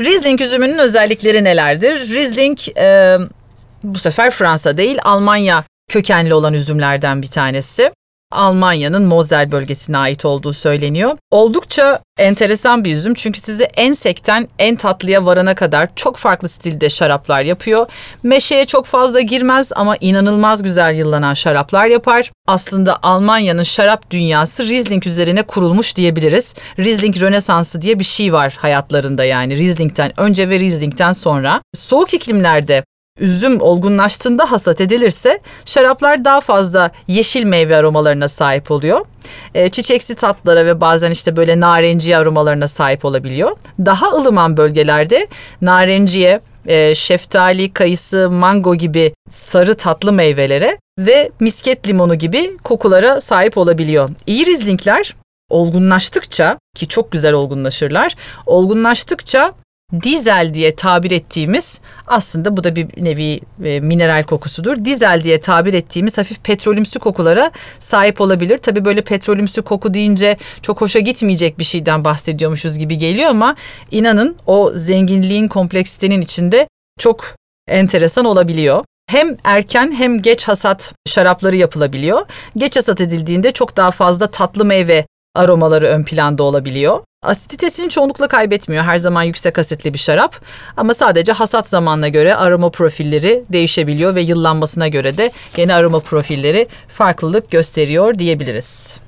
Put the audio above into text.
Riesling üzümünün özellikleri nelerdir? Riesling e, bu sefer Fransa değil Almanya kökenli olan üzümlerden bir tanesi. Almanya'nın Mosel bölgesine ait olduğu söyleniyor. Oldukça enteresan bir üzüm çünkü sizi en sekten en tatlıya varana kadar çok farklı stilde şaraplar yapıyor. Meşeye çok fazla girmez ama inanılmaz güzel yıllanan şaraplar yapar. Aslında Almanya'nın şarap dünyası Riesling üzerine kurulmuş diyebiliriz. Riesling Rönesansı diye bir şey var hayatlarında yani Riesling'den önce ve Riesling'den sonra. Soğuk iklimlerde üzüm olgunlaştığında hasat edilirse şaraplar daha fazla yeşil meyve aromalarına sahip oluyor. E, çiçeksi tatlara ve bazen işte böyle narenciye aromalarına sahip olabiliyor. Daha ılıman bölgelerde narenciye, e, şeftali, kayısı, mango gibi sarı tatlı meyvelere ve misket limonu gibi kokulara sahip olabiliyor. İyi rizlinkler olgunlaştıkça ki çok güzel olgunlaşırlar. Olgunlaştıkça dizel diye tabir ettiğimiz aslında bu da bir nevi e, mineral kokusudur. Dizel diye tabir ettiğimiz hafif petrolümsü kokulara sahip olabilir. Tabii böyle petrolümsü koku deyince çok hoşa gitmeyecek bir şeyden bahsediyormuşuz gibi geliyor ama inanın o zenginliğin kompleksitenin içinde çok enteresan olabiliyor. Hem erken hem geç hasat şarapları yapılabiliyor. Geç hasat edildiğinde çok daha fazla tatlı meyve aromaları ön planda olabiliyor. Asiditesini çoğunlukla kaybetmiyor. Her zaman yüksek asitli bir şarap. Ama sadece hasat zamanına göre aroma profilleri değişebiliyor ve yıllanmasına göre de gene aroma profilleri farklılık gösteriyor diyebiliriz.